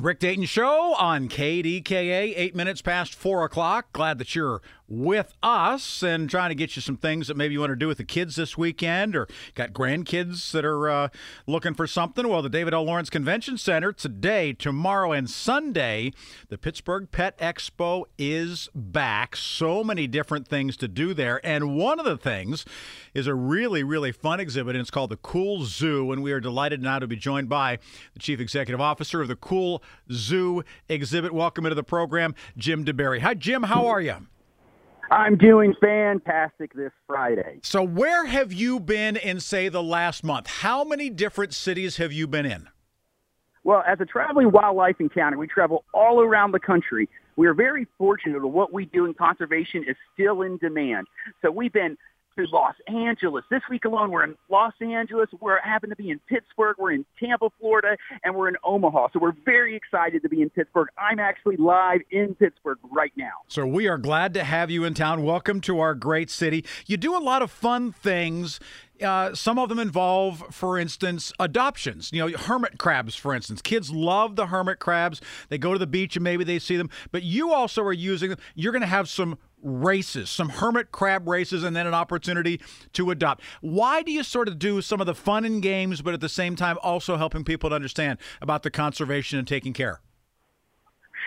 Rick Dayton Show on KDKA, eight minutes past four o'clock. Glad that you're with us and trying to get you some things that maybe you want to do with the kids this weekend or got grandkids that are uh, looking for something. Well, the David L. Lawrence Convention Center today, tomorrow, and Sunday, the Pittsburgh Pet Expo is back. So many different things to do there. And one of the things is a really, really fun exhibit, and it's called the Cool Zoo. And we are delighted now to be joined by the Chief Executive Officer of the Cool Zoo exhibit. Welcome into the program, Jim DeBerry. Hi, Jim. How are you? I'm doing fantastic this Friday. So, where have you been in, say, the last month? How many different cities have you been in? Well, as a traveling wildlife encounter, we travel all around the country. We are very fortunate that what we do in conservation is still in demand. So we've been to Los Angeles. This week alone, we're in Los Angeles. We're happen to be in Pittsburgh. We're in Tampa, Florida, and we're in Omaha. So we're very excited to be in Pittsburgh. I'm actually live in Pittsburgh right now. So we are glad to have you in town. Welcome to our great city. You do a lot of fun things. Uh, some of them involve, for instance, adoptions. You know, hermit crabs, for instance. Kids love the hermit crabs. They go to the beach and maybe they see them. But you also are using them. You're going to have some races, some hermit crab races, and then an opportunity to adopt. Why do you sort of do some of the fun and games, but at the same time also helping people to understand about the conservation and taking care?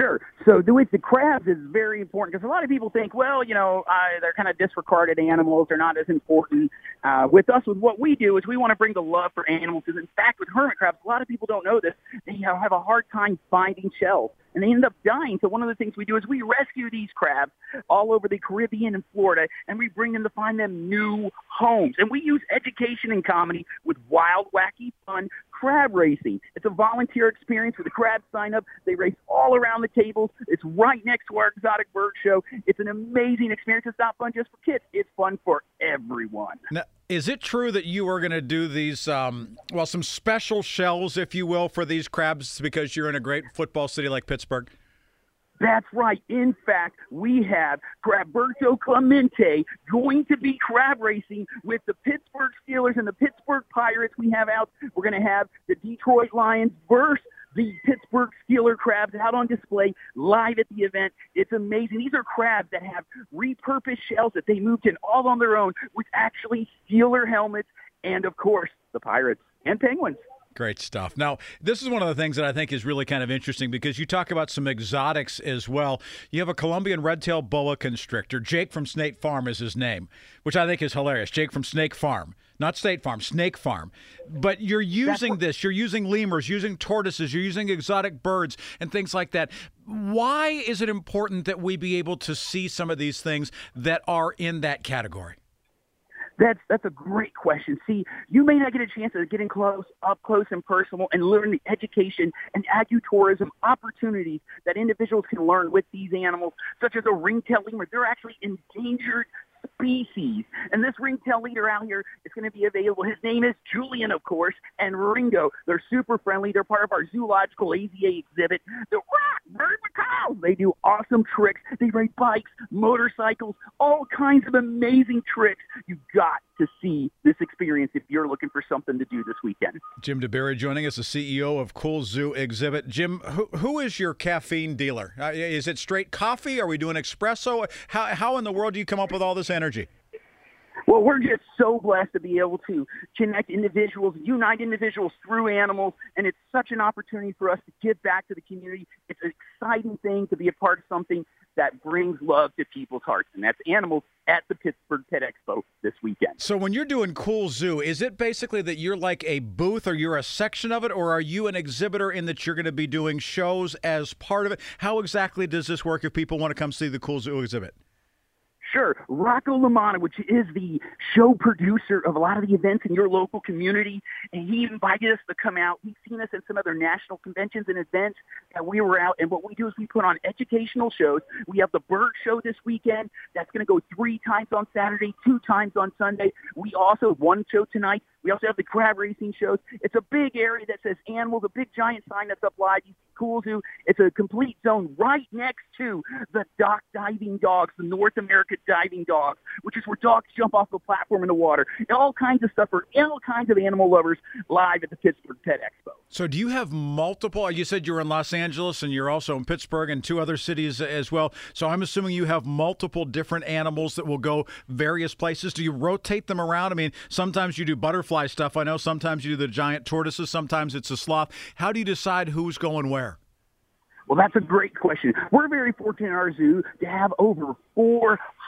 Sure. So with the crabs is very important because a lot of people think, well, you know, uh, they're kind of disregarded animals. They're not as important. Uh, with us, with what we do is we want to bring the love for animals. Because in fact, with hermit crabs, a lot of people don't know this. They have a hard time finding shells and they end up dying. So one of the things we do is we rescue these crabs all over the Caribbean and Florida, and we bring them to find them new homes. And we use education and comedy with wild, wacky, fun crab racing. It's a volunteer experience where the crabs sign up. They race all around the tables. It's right next to our exotic bird show. It's an amazing experience. It's not fun just for kids. It's fun for everyone. Now, is it true that you are going to do these, um, well, some special shells, if you will, for these crabs because you're in a great football city like Pittsburgh? That's right. In fact, we have Craberto Clemente going to be crab racing with the Pittsburgh Steelers and the Pittsburgh Pirates. We have out. We're going to have the Detroit Lions versus the Pittsburgh Steeler crabs out on display live at the event. It's amazing. These are crabs that have repurposed shells that they moved in all on their own with actually Steeler helmets and, of course, the Pirates and Penguins. Great stuff. Now, this is one of the things that I think is really kind of interesting because you talk about some exotics as well. You have a Colombian red-tailed boa constrictor. Jake from Snake Farm is his name, which I think is hilarious. Jake from Snake Farm, not State Farm, Snake Farm. But you're using this. You're using lemurs, using tortoises, you're using exotic birds and things like that. Why is it important that we be able to see some of these things that are in that category? That's that's a great question. See, you may not get a chance of getting close, up close and personal, and learn the education and agritourism opportunities that individuals can learn with these animals, such as a ring-tailed lemur. They're actually endangered species. And this ringtail lemur out here is going to be available. His name is Julian, of course, and Ringo. They're super friendly. They're part of our zoological AZA exhibit. Rock, bird. They do awesome tricks. They ride bikes, motorcycles, all kinds of amazing tricks. You've got to see this experience if you're looking for something to do this weekend. Jim DeBerry joining us, the CEO of Cool Zoo Exhibit. Jim, who, who is your caffeine dealer? Uh, is it straight coffee? Are we doing espresso? How, how in the world do you come up with all this energy? Well, we're just so blessed to be able to connect individuals, unite individuals through animals, and it's such an opportunity for us to give back to the community. It's an exciting thing to be a part of something that brings love to people's hearts, and that's animals at the Pittsburgh Pet Expo this weekend. So when you're doing Cool Zoo, is it basically that you're like a booth or you're a section of it, or are you an exhibitor in that you're going to be doing shows as part of it? How exactly does this work if people want to come see the Cool Zoo exhibit? Sure. Rocco Lamana, which is the show producer of a lot of the events in your local community, and he invited us to come out. He's seen us at some other national conventions and events that we were out. And what we do is we put on educational shows. We have the bird show this weekend. That's going to go three times on Saturday, two times on Sunday. We also have one show tonight. We also have the crab racing shows. It's a big area that says animals, a big giant sign that's up live. You see Cool Zoo. It's a complete zone right next to the dock diving dogs, the North America diving dogs, which is where dogs jump off the platform in the water. All kinds of stuff for all kinds of animal lovers live at the Pittsburgh Pet Expo. So, do you have multiple? You said you were in Los Angeles and you're also in Pittsburgh and two other cities as well. So, I'm assuming you have multiple different animals that will go various places. Do you rotate them around? I mean, sometimes you do butterfly stuff. I know sometimes you do the giant tortoises, sometimes it's a sloth. How do you decide who's going where? Well, that's a great question. We're very fortunate in our zoo to have over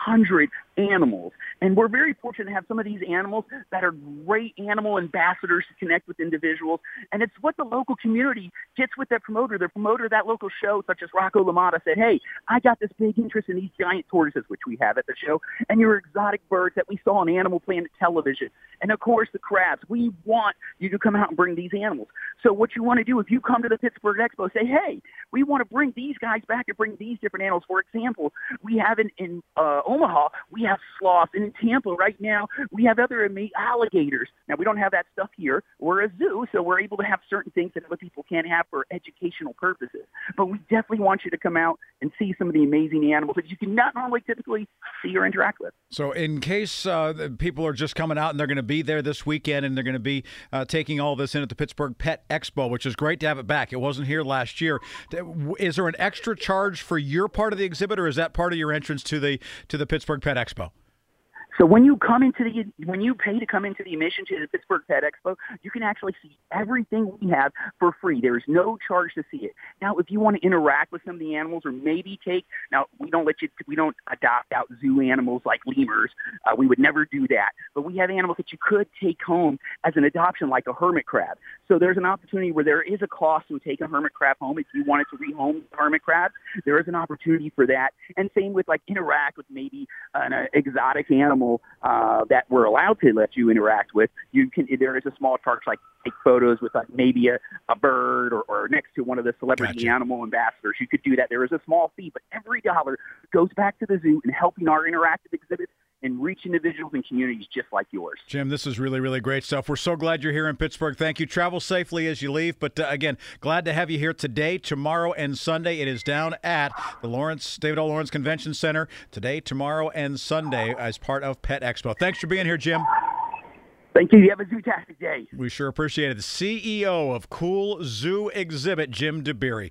400 animals. And we're very fortunate to have some of these animals that are great animal ambassadors to connect with individuals. And it's what the local community gets with their promoter. The promoter that local show, such as Rocco Lamata, said, hey, I got this big interest in these giant tortoises, which we have at the show, and your exotic birds that we saw on Animal Planet television. And of course, the crabs. We want you to come out and bring these animals. So what you want to do, if you come to the Pittsburgh Expo, say, hey, we want to bring these guys back and bring these different animals. For example, we have in, in uh, Omaha, we have sloths. And in Tampa right now, we have other alligators. Now, we don't have that stuff here. We're a zoo, so we're able to have certain things that other people can't have for educational purposes. But we definitely want you to come out and see some of the amazing animals that you can not normally typically see or interact with. So, in case uh, people are just coming out and they're going to be there this weekend and they're going to be uh, taking all this in at the Pittsburgh Pet Expo, which is great to have it back. It wasn't here last year. Is there an extra charge for your part of the exhibit, or is that part of your entrance to the to the Pittsburgh Pet Expo? So when you come into the when you pay to come into the admission to the Pittsburgh Pet Expo, you can actually see everything we have for free. There is no charge to see it. Now, if you want to interact with some of the animals, or maybe take now we don't let you we don't adopt out zoo animals like lemurs. Uh, we would never do that. But we have animals that you could take home as an adoption, like a hermit crab. So there's an opportunity where there is a cost to take a hermit crab home if you wanted to rehome the hermit crabs. There is an opportunity for that, and same with like interact with maybe an uh, exotic animal animal uh, that we're allowed to let you interact with, you can. There is a small charge like take photos with like maybe a, a bird or, or next to one of the celebrity gotcha. animal ambassadors. You could do that. There is a small fee, but every dollar goes back to the zoo and helping our interactive exhibits and reach individuals and communities just like yours. Jim, this is really, really great stuff. We're so glad you're here in Pittsburgh. Thank you. Travel safely as you leave. But uh, again, glad to have you here today, tomorrow, and Sunday. It is down at the Lawrence David O. Lawrence Convention Center today, tomorrow, and Sunday as part of Pet Expo. Thanks for being here, Jim. Thank you. You have a zootastic day. We sure appreciate it. The CEO of Cool Zoo Exhibit, Jim DeBerry.